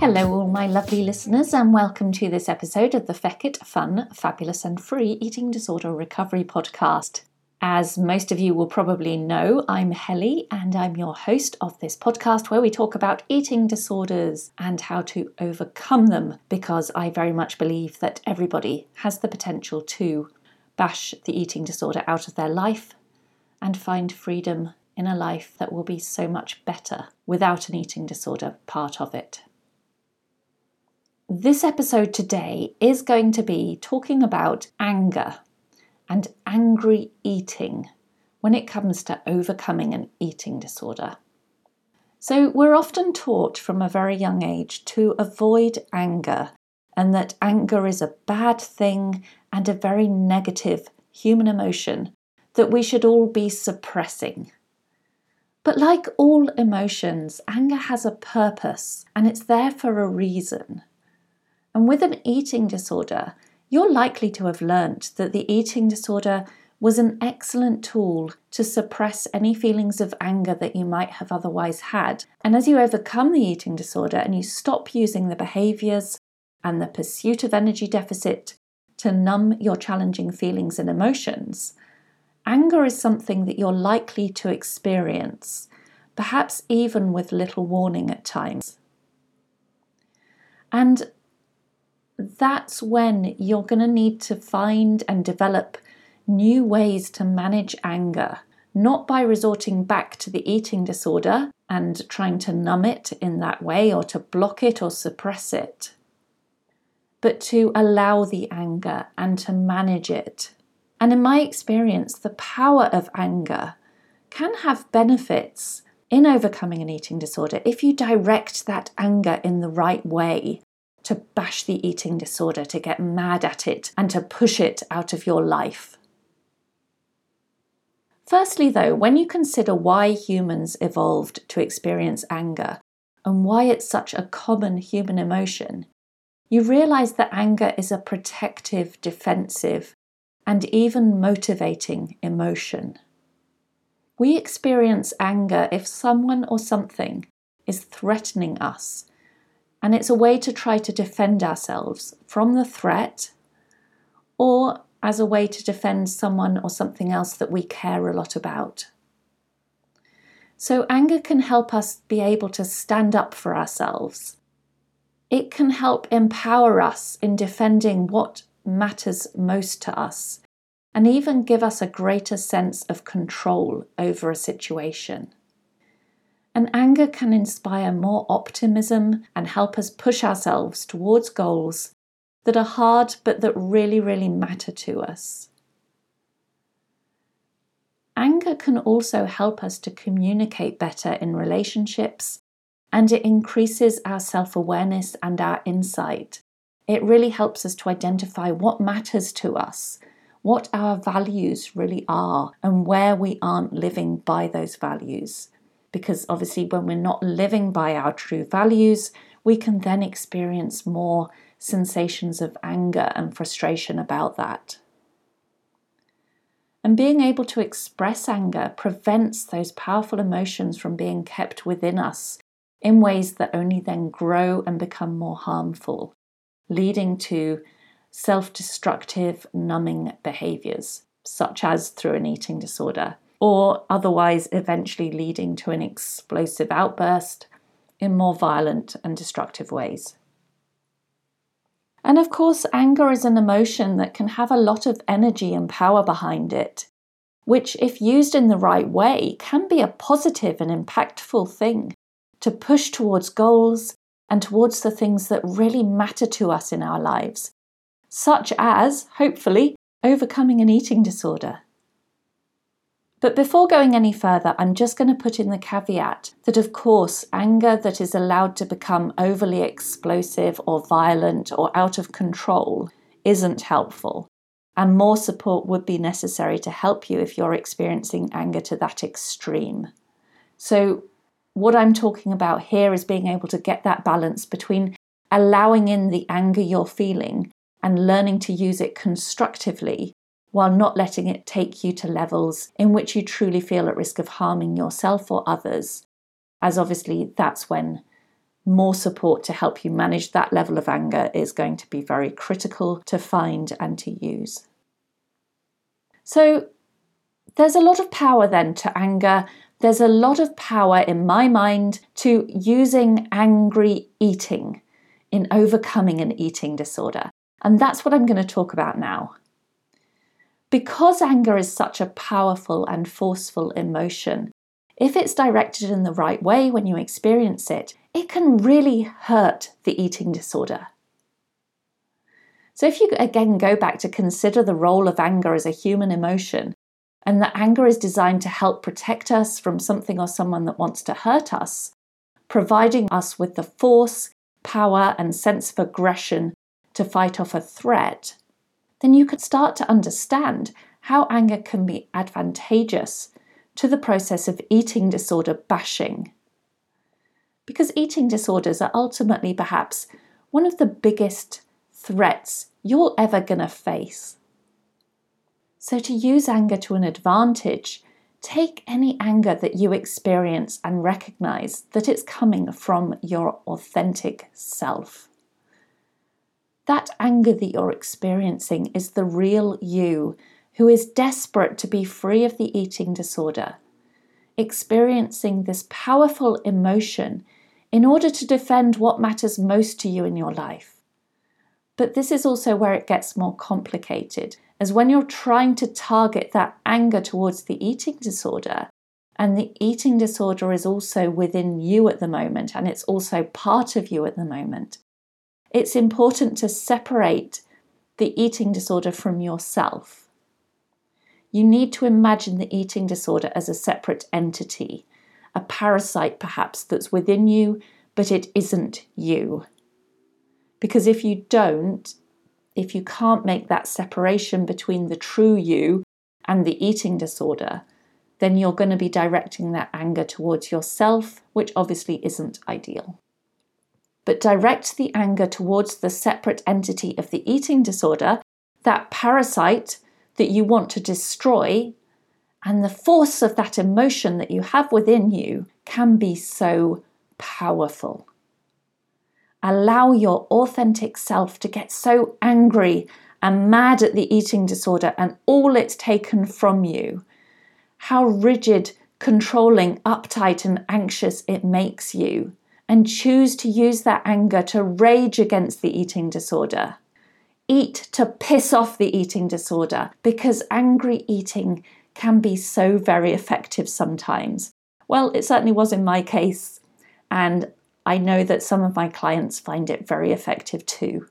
Hello, all my lovely listeners, and welcome to this episode of the Feckit Fun, Fabulous and Free Eating Disorder Recovery Podcast. As most of you will probably know, I'm Helly, and I'm your host of this podcast where we talk about eating disorders and how to overcome them because I very much believe that everybody has the potential to bash the eating disorder out of their life and find freedom in a life that will be so much better without an eating disorder part of it. This episode today is going to be talking about anger and angry eating when it comes to overcoming an eating disorder. So, we're often taught from a very young age to avoid anger and that anger is a bad thing and a very negative human emotion that we should all be suppressing. But like all emotions, anger has a purpose and it's there for a reason. And with an eating disorder, you're likely to have learnt that the eating disorder was an excellent tool to suppress any feelings of anger that you might have otherwise had. And as you overcome the eating disorder and you stop using the behaviours and the pursuit of energy deficit to numb your challenging feelings and emotions, anger is something that you're likely to experience, perhaps even with little warning at times. And that's when you're going to need to find and develop new ways to manage anger, not by resorting back to the eating disorder and trying to numb it in that way or to block it or suppress it, but to allow the anger and to manage it. And in my experience, the power of anger can have benefits in overcoming an eating disorder if you direct that anger in the right way to bash the eating disorder, to get mad at it, and to push it out of your life. Firstly, though, when you consider why humans evolved to experience anger and why it's such a common human emotion, you realize that anger is a protective, defensive, and even motivating emotion. We experience anger if someone or something is threatening us and it's a way to try to defend ourselves from the threat or as a way to defend someone or something else that we care a lot about. So, anger can help us be able to stand up for ourselves. It can help empower us in defending what matters most to us and even give us a greater sense of control over a situation. And anger can inspire more optimism and help us push ourselves towards goals that are hard but that really, really matter to us. Anger can also help us to communicate better in relationships and it increases our self awareness and our insight. It really helps us to identify what matters to us, what our values really are, and where we aren't living by those values because obviously, when we're not living by our true values, we can then experience more sensations of anger and frustration about that. And being able to express anger prevents those powerful emotions from being kept within us in ways that only then grow and become more harmful, leading to self destructive, numbing behaviors, such as through an eating disorder or otherwise eventually leading to an explosive outburst in more violent and destructive ways. And of course, anger is an emotion that can have a lot of energy and power behind it, which, if used in the right way, can be a positive and impactful thing to push towards goals and towards the things that really matter to us in our lives, such as, hopefully, overcoming an eating disorder. But before going any further, I'm just going to put in the caveat that, of course, anger that is allowed to become overly explosive or violent or out of control isn't helpful. And more support would be necessary to help you if you're experiencing anger to that extreme. So, what I'm talking about here is being able to get that balance between allowing in the anger you're feeling and learning to use it constructively while not letting it take you to levels in which you truly feel at risk of harming yourself or others, as obviously that's when more support to help you manage that level of anger is going to be very critical to find and to use. So, there's a lot of power then to anger. There's a lot of power in my mind to using angry eating in overcoming an eating disorder. And that's what I'm going to talk about now. Because anger is such a powerful and forceful emotion, if it's directed in the right way when you experience it, it can really hurt the eating disorder. So, if you again go back to consider the role of anger as a human emotion, and that anger is designed to help protect us from something or someone that wants to hurt us, providing us with the force, power, and sense of aggression to fight off a threat, then you could start to understand how anger can be advantageous to the process of eating disorder bashing. Because eating disorders are ultimately perhaps one of the biggest threats you're ever going to face. So, to use anger to an advantage, take any anger that you experience and recognize that it's coming from your authentic self. That anger that you're experiencing is the real you who is desperate to be free of the eating disorder, experiencing this powerful emotion in order to defend what matters most to you in your life. But this is also where it gets more complicated, as when you're trying to target that anger towards the eating disorder, and the eating disorder is also within you at the moment, and it's also part of you at the moment, it's important to separate the eating disorder from yourself. You need to imagine the eating disorder as a separate entity, a parasite perhaps that's within you, but it isn't you. Because if you don't, if you can't make that separation between the true you and the eating disorder, then you're going to be directing that anger towards yourself, which obviously isn't ideal but direct the anger towards the separate entity of the eating disorder, that parasite that you want to destroy, and the force of that emotion that you have within you can be so powerful. Allow your authentic self to get so angry and mad at the eating disorder and all it's taken from you. How rigid, controlling, uptight, and anxious it makes you and choose to use that anger to rage against the eating disorder. Eat to piss off the eating disorder because angry eating can be so very effective sometimes. Well, it certainly was in my case, and I know that some of my clients find it very effective too.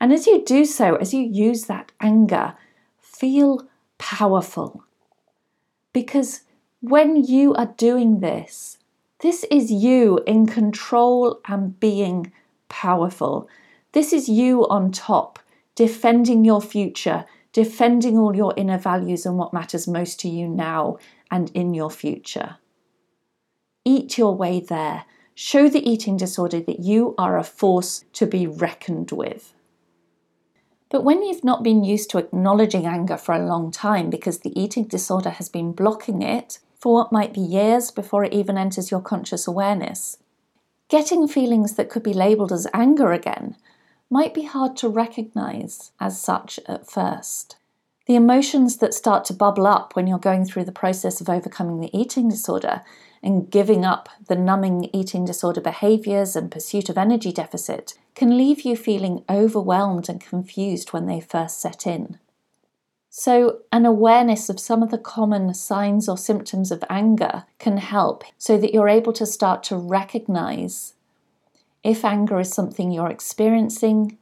And as you do so, as you use that anger, feel powerful. Because when you are doing this, this is you in control and being powerful. This is you on top, defending your future, defending all your inner values and what matters most to you now and in your future. Eat your way there. Show the eating disorder that you are a force to be reckoned with. But when you've not been used to acknowledging anger for a long time because the eating disorder has been blocking it, for what might be years before it even enters your conscious awareness. Getting feelings that could be labelled as anger again might be hard to recognise as such at first. The emotions that start to bubble up when you're going through the process of overcoming the eating disorder and giving up the numbing eating disorder behaviours and pursuit of energy deficit can leave you feeling overwhelmed and confused when they first set in. So, an awareness of some of the common signs or symptoms of anger can help so that you're able to start to recognize if anger is something you're experiencing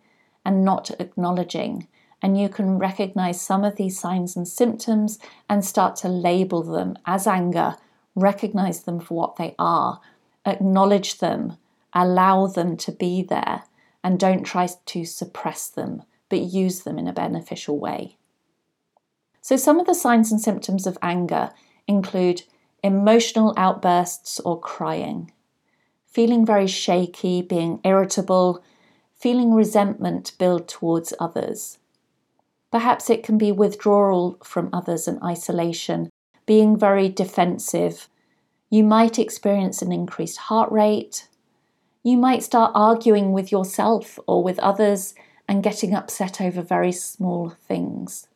and not acknowledging, and you can recognize some of these signs and symptoms and start to label them as anger, recognize them for what they are, acknowledge them, allow them to be there, and don't try to suppress them, but use them in a beneficial way. So, some of the signs and symptoms of anger include emotional outbursts or crying, feeling very shaky, being irritable, feeling resentment build towards others. Perhaps it can be withdrawal from others and isolation, being very defensive. You might experience an increased heart rate. You might start arguing with yourself or with others and getting upset over very small things.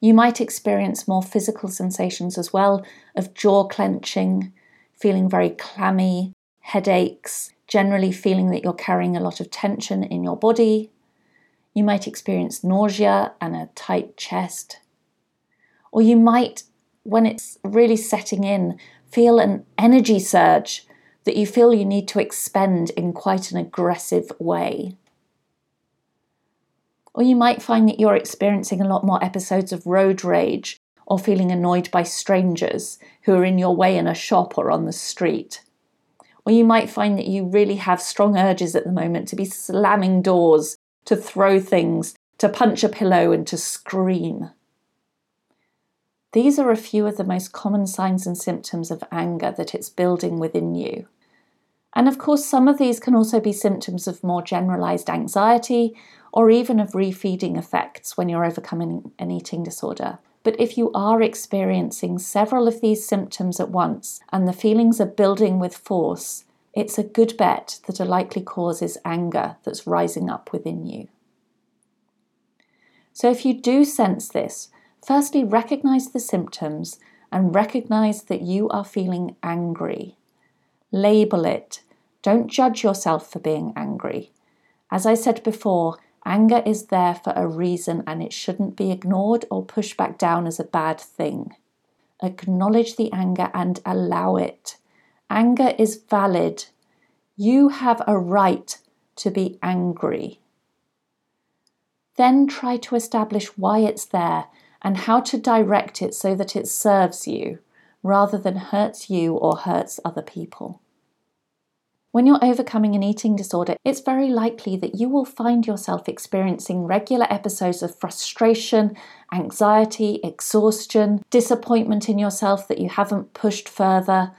You might experience more physical sensations as well of jaw clenching, feeling very clammy, headaches, generally feeling that you're carrying a lot of tension in your body. You might experience nausea and a tight chest. Or you might, when it's really setting in, feel an energy surge that you feel you need to expend in quite an aggressive way. Or you might find that you're experiencing a lot more episodes of road rage or feeling annoyed by strangers who are in your way in a shop or on the street. Or you might find that you really have strong urges at the moment to be slamming doors, to throw things, to punch a pillow, and to scream. These are a few of the most common signs and symptoms of anger that it's building within you. And of course, some of these can also be symptoms of more generalized anxiety or even of refeeding effects when you're overcoming an eating disorder. But if you are experiencing several of these symptoms at once and the feelings are building with force, it's a good bet that a likely cause is anger that's rising up within you. So if you do sense this, firstly recognize the symptoms and recognize that you are feeling angry. Label it don't judge yourself for being angry. As I said before, anger is there for a reason and it shouldn't be ignored or pushed back down as a bad thing. Acknowledge the anger and allow it. Anger is valid. You have a right to be angry. Then try to establish why it's there and how to direct it so that it serves you rather than hurts you or hurts other people. When you're overcoming an eating disorder, it's very likely that you will find yourself experiencing regular episodes of frustration, anxiety, exhaustion, disappointment in yourself that you haven't pushed further,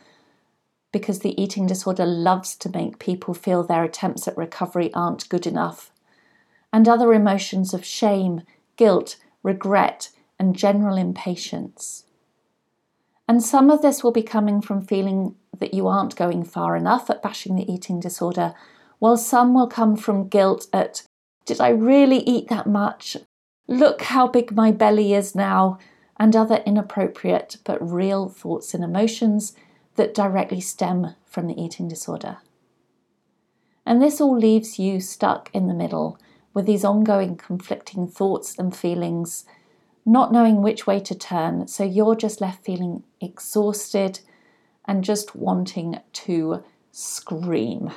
because the eating disorder loves to make people feel their attempts at recovery aren't good enough, and other emotions of shame, guilt, regret, and general impatience. And some of this will be coming from feeling that you aren't going far enough at bashing the eating disorder, while some will come from guilt at, did I really eat that much? Look how big my belly is now, and other inappropriate but real thoughts and emotions that directly stem from the eating disorder. And this all leaves you stuck in the middle with these ongoing conflicting thoughts and feelings, not knowing which way to turn. So you're just left feeling exhausted and just wanting to scream.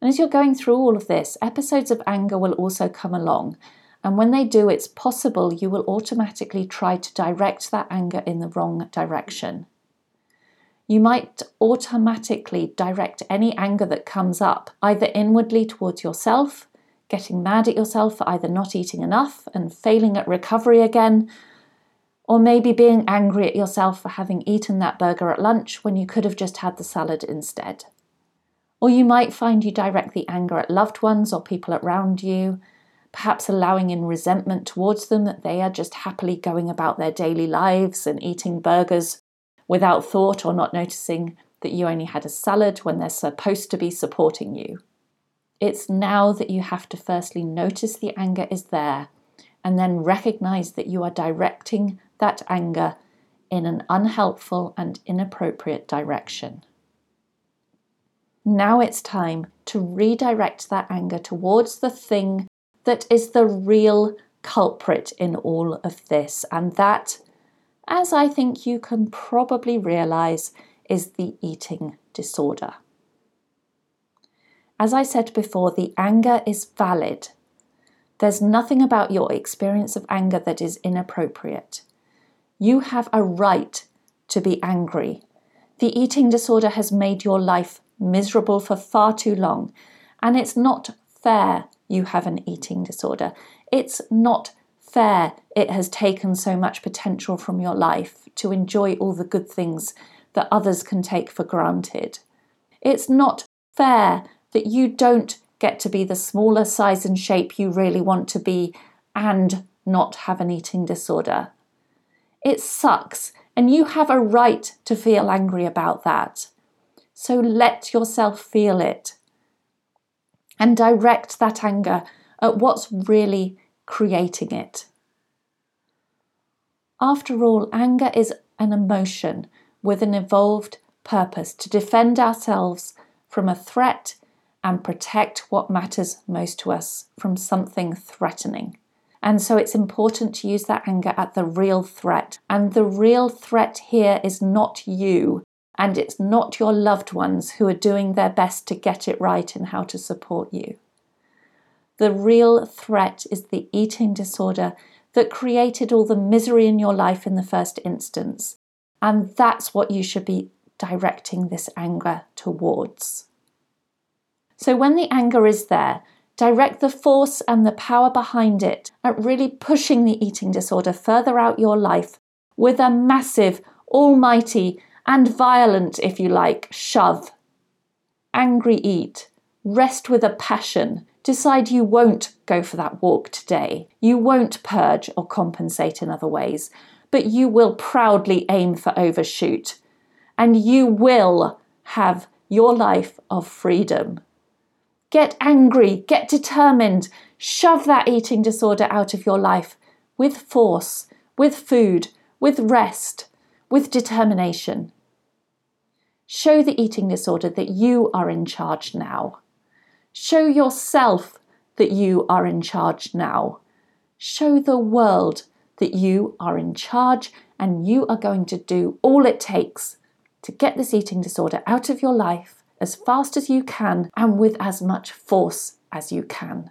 And as you're going through all of this, episodes of anger will also come along. And when they do, it's possible you will automatically try to direct that anger in the wrong direction. You might automatically direct any anger that comes up either inwardly towards yourself, getting mad at yourself for either not eating enough and failing at recovery again, or maybe being angry at yourself for having eaten that burger at lunch when you could have just had the salad instead. Or you might find you direct the anger at loved ones or people around you, perhaps allowing in resentment towards them that they are just happily going about their daily lives and eating burgers without thought or not noticing that you only had a salad when they're supposed to be supporting you. It's now that you have to firstly notice the anger is there and then recognize that you are directing that anger in an unhelpful and inappropriate direction. Now it's time to redirect that anger towards the thing that is the real culprit in all of this, and that, as I think you can probably realize, is the eating disorder. As I said before, the anger is valid, There's nothing about your experience of anger that is inappropriate. You have a right to be angry. The eating disorder has made your life miserable for far too long, and it's not fair you have an eating disorder. It's not fair it has taken so much potential from your life to enjoy all the good things that others can take for granted. It's not fair that you don't get to be the smaller size and shape you really want to be and not have an eating disorder. It sucks, and you have a right to feel angry about that. So let yourself feel it and direct that anger at what's really creating it. After all, anger is an emotion with an evolved purpose to defend ourselves from a threat and protect what matters most to us from something threatening. And so it's important to use that anger at the real threat. And the real threat here is not you, and it's not your loved ones who are doing their best to get it right and how to support you. The real threat is the eating disorder that created all the misery in your life in the first instance. And that's what you should be directing this anger towards. So when the anger is there, direct the force and the power behind it at really pushing the eating disorder further out your life with a massive, almighty, and violent, if you like, shove. Angry eat. Rest with a passion. Decide you won't go for that walk today. You won't purge or compensate in other ways, but you will proudly aim for overshoot. And you will have your life of freedom. Get angry, get determined, shove that eating disorder out of your life with force, with food, with rest, with determination. Show the eating disorder that you are in charge now. Show yourself that you are in charge now. Show the world that you are in charge and you are going to do all it takes to get this eating disorder out of your life as fast as you can and with as much force as you can.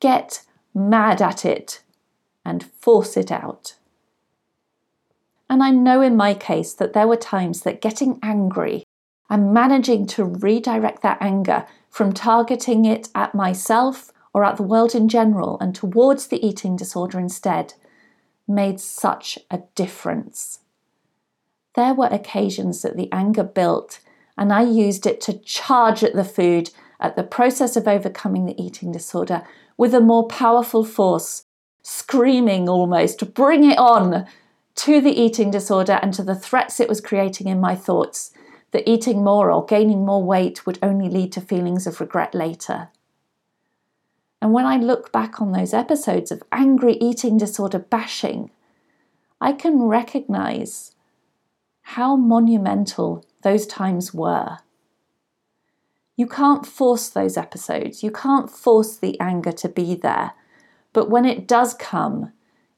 Get mad at it and force it out. And I know in my case that there were times that getting angry and managing to redirect that anger from targeting it at myself or at the world in general and towards the eating disorder instead made such a difference. There were occasions that the anger built and I used it to charge at the food at the process of overcoming the eating disorder with a more powerful force, screaming almost, bring it on to the eating disorder and to the threats it was creating in my thoughts that eating more or gaining more weight would only lead to feelings of regret later. And when I look back on those episodes of angry eating disorder bashing, I can recognize how monumental those times were. You can't force those episodes, you can't force the anger to be there. But when it does come,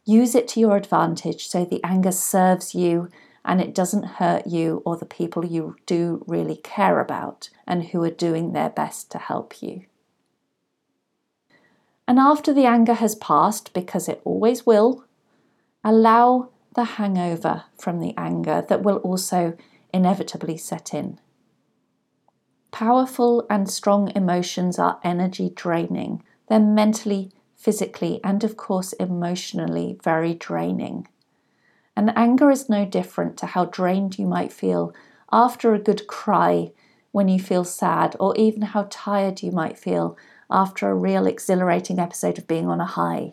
use it to your advantage so the anger serves you and it doesn't hurt you or the people you do really care about and who are doing their best to help you. And after the anger has passed, because it always will, allow the hangover from the anger that will also inevitably set in. Powerful and strong emotions are energy draining. They're mentally, physically, and of course, emotionally very draining. And anger is no different to how drained you might feel after a good cry when you feel sad, or even how tired you might feel after a real exhilarating episode of being on a high.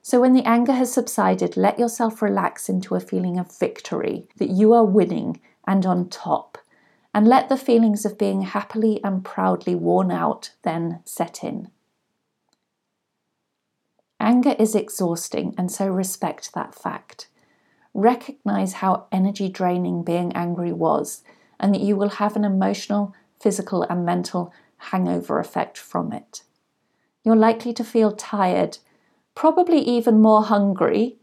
So, when the anger has subsided, let yourself relax into a feeling of victory, that you are winning and on top, and let the feelings of being happily and proudly worn out then set in. Anger is exhausting, and so respect that fact. Recognize how energy draining being angry was, and that you will have an emotional, physical, and mental hangover effect from it. You're likely to feel tired probably even more hungry,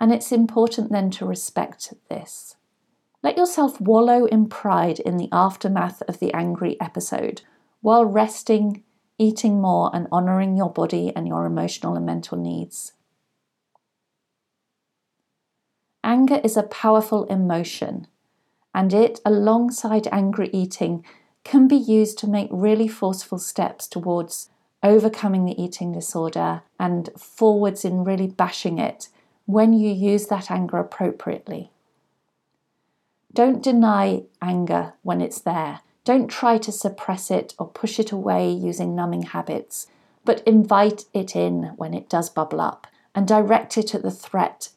and it's important then to respect this. Let yourself wallow in pride in the aftermath of the angry episode while resting, eating more, and honoring your body and your emotional and mental needs. Anger is a powerful emotion, and it, alongside angry eating, can be used to make really forceful steps towards overcoming the eating disorder and forwards in really bashing it when you use that anger appropriately. Don't deny anger when it's there. Don't try to suppress it or push it away using numbing habits, but invite it in when it does bubble up and direct it at the threat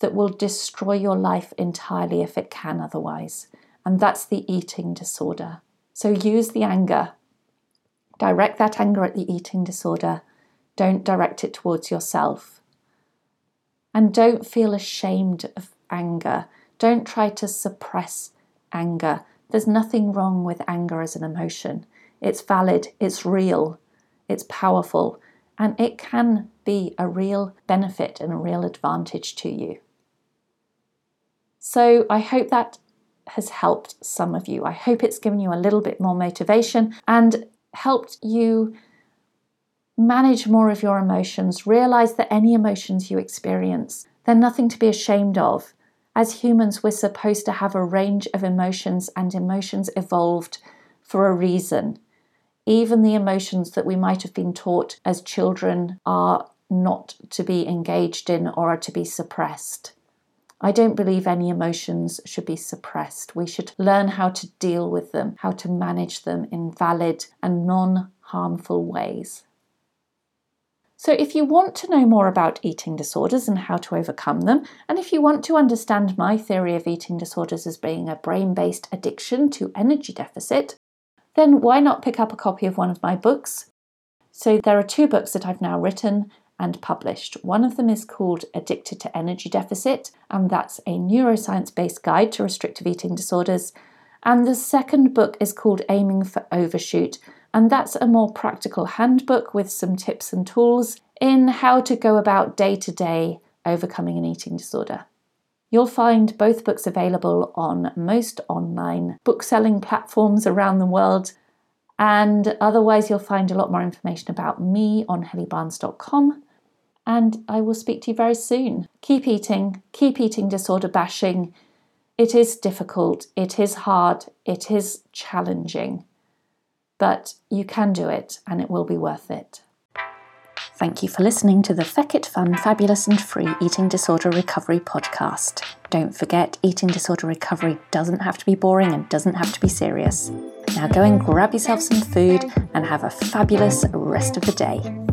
that will destroy your life entirely if it can otherwise. And that's the eating disorder. So use the anger. Direct that anger at the eating disorder. Don't direct it towards yourself. And don't feel ashamed of anger. Don't try to suppress anger. There's nothing wrong with anger as an emotion. It's valid, it's real, it's powerful, and it can be a real benefit and a real advantage to you. So I hope that has helped some of you. I hope it's given you a little bit more motivation and helped you manage more of your emotions. Realize that any emotions you experience, they're nothing to be ashamed of. As humans, we're supposed to have a range of emotions, and emotions evolved for a reason. Even the emotions that we might have been taught as children are not to be engaged in or are to be suppressed. I don't believe any emotions should be suppressed. We should learn how to deal with them, how to manage them in valid and non harmful ways. So, if you want to know more about eating disorders and how to overcome them, and if you want to understand my theory of eating disorders as being a brain based addiction to energy deficit, then why not pick up a copy of one of my books? So, there are two books that I've now written and published. One of them is called Addicted to Energy Deficit, and that's a neuroscience based guide to restrictive eating disorders. And the second book is called Aiming for Overshoot, and that's a more practical handbook with some tips and tools in how to go about day to day overcoming an eating disorder. You'll find both books available on most online bookselling platforms around the world, and otherwise, you'll find a lot more information about me on hellybarnes.com and I will speak to you very soon. Keep eating, keep eating disorder bashing. It is difficult, it is hard, it is challenging, but you can do it and it will be worth it. Thank you for listening to the Feckit Fun, Fabulous and Free Eating Disorder Recovery podcast. Don't forget, eating disorder recovery doesn't have to be boring and doesn't have to be serious. Now go and grab yourself some food and have a fabulous rest of the day.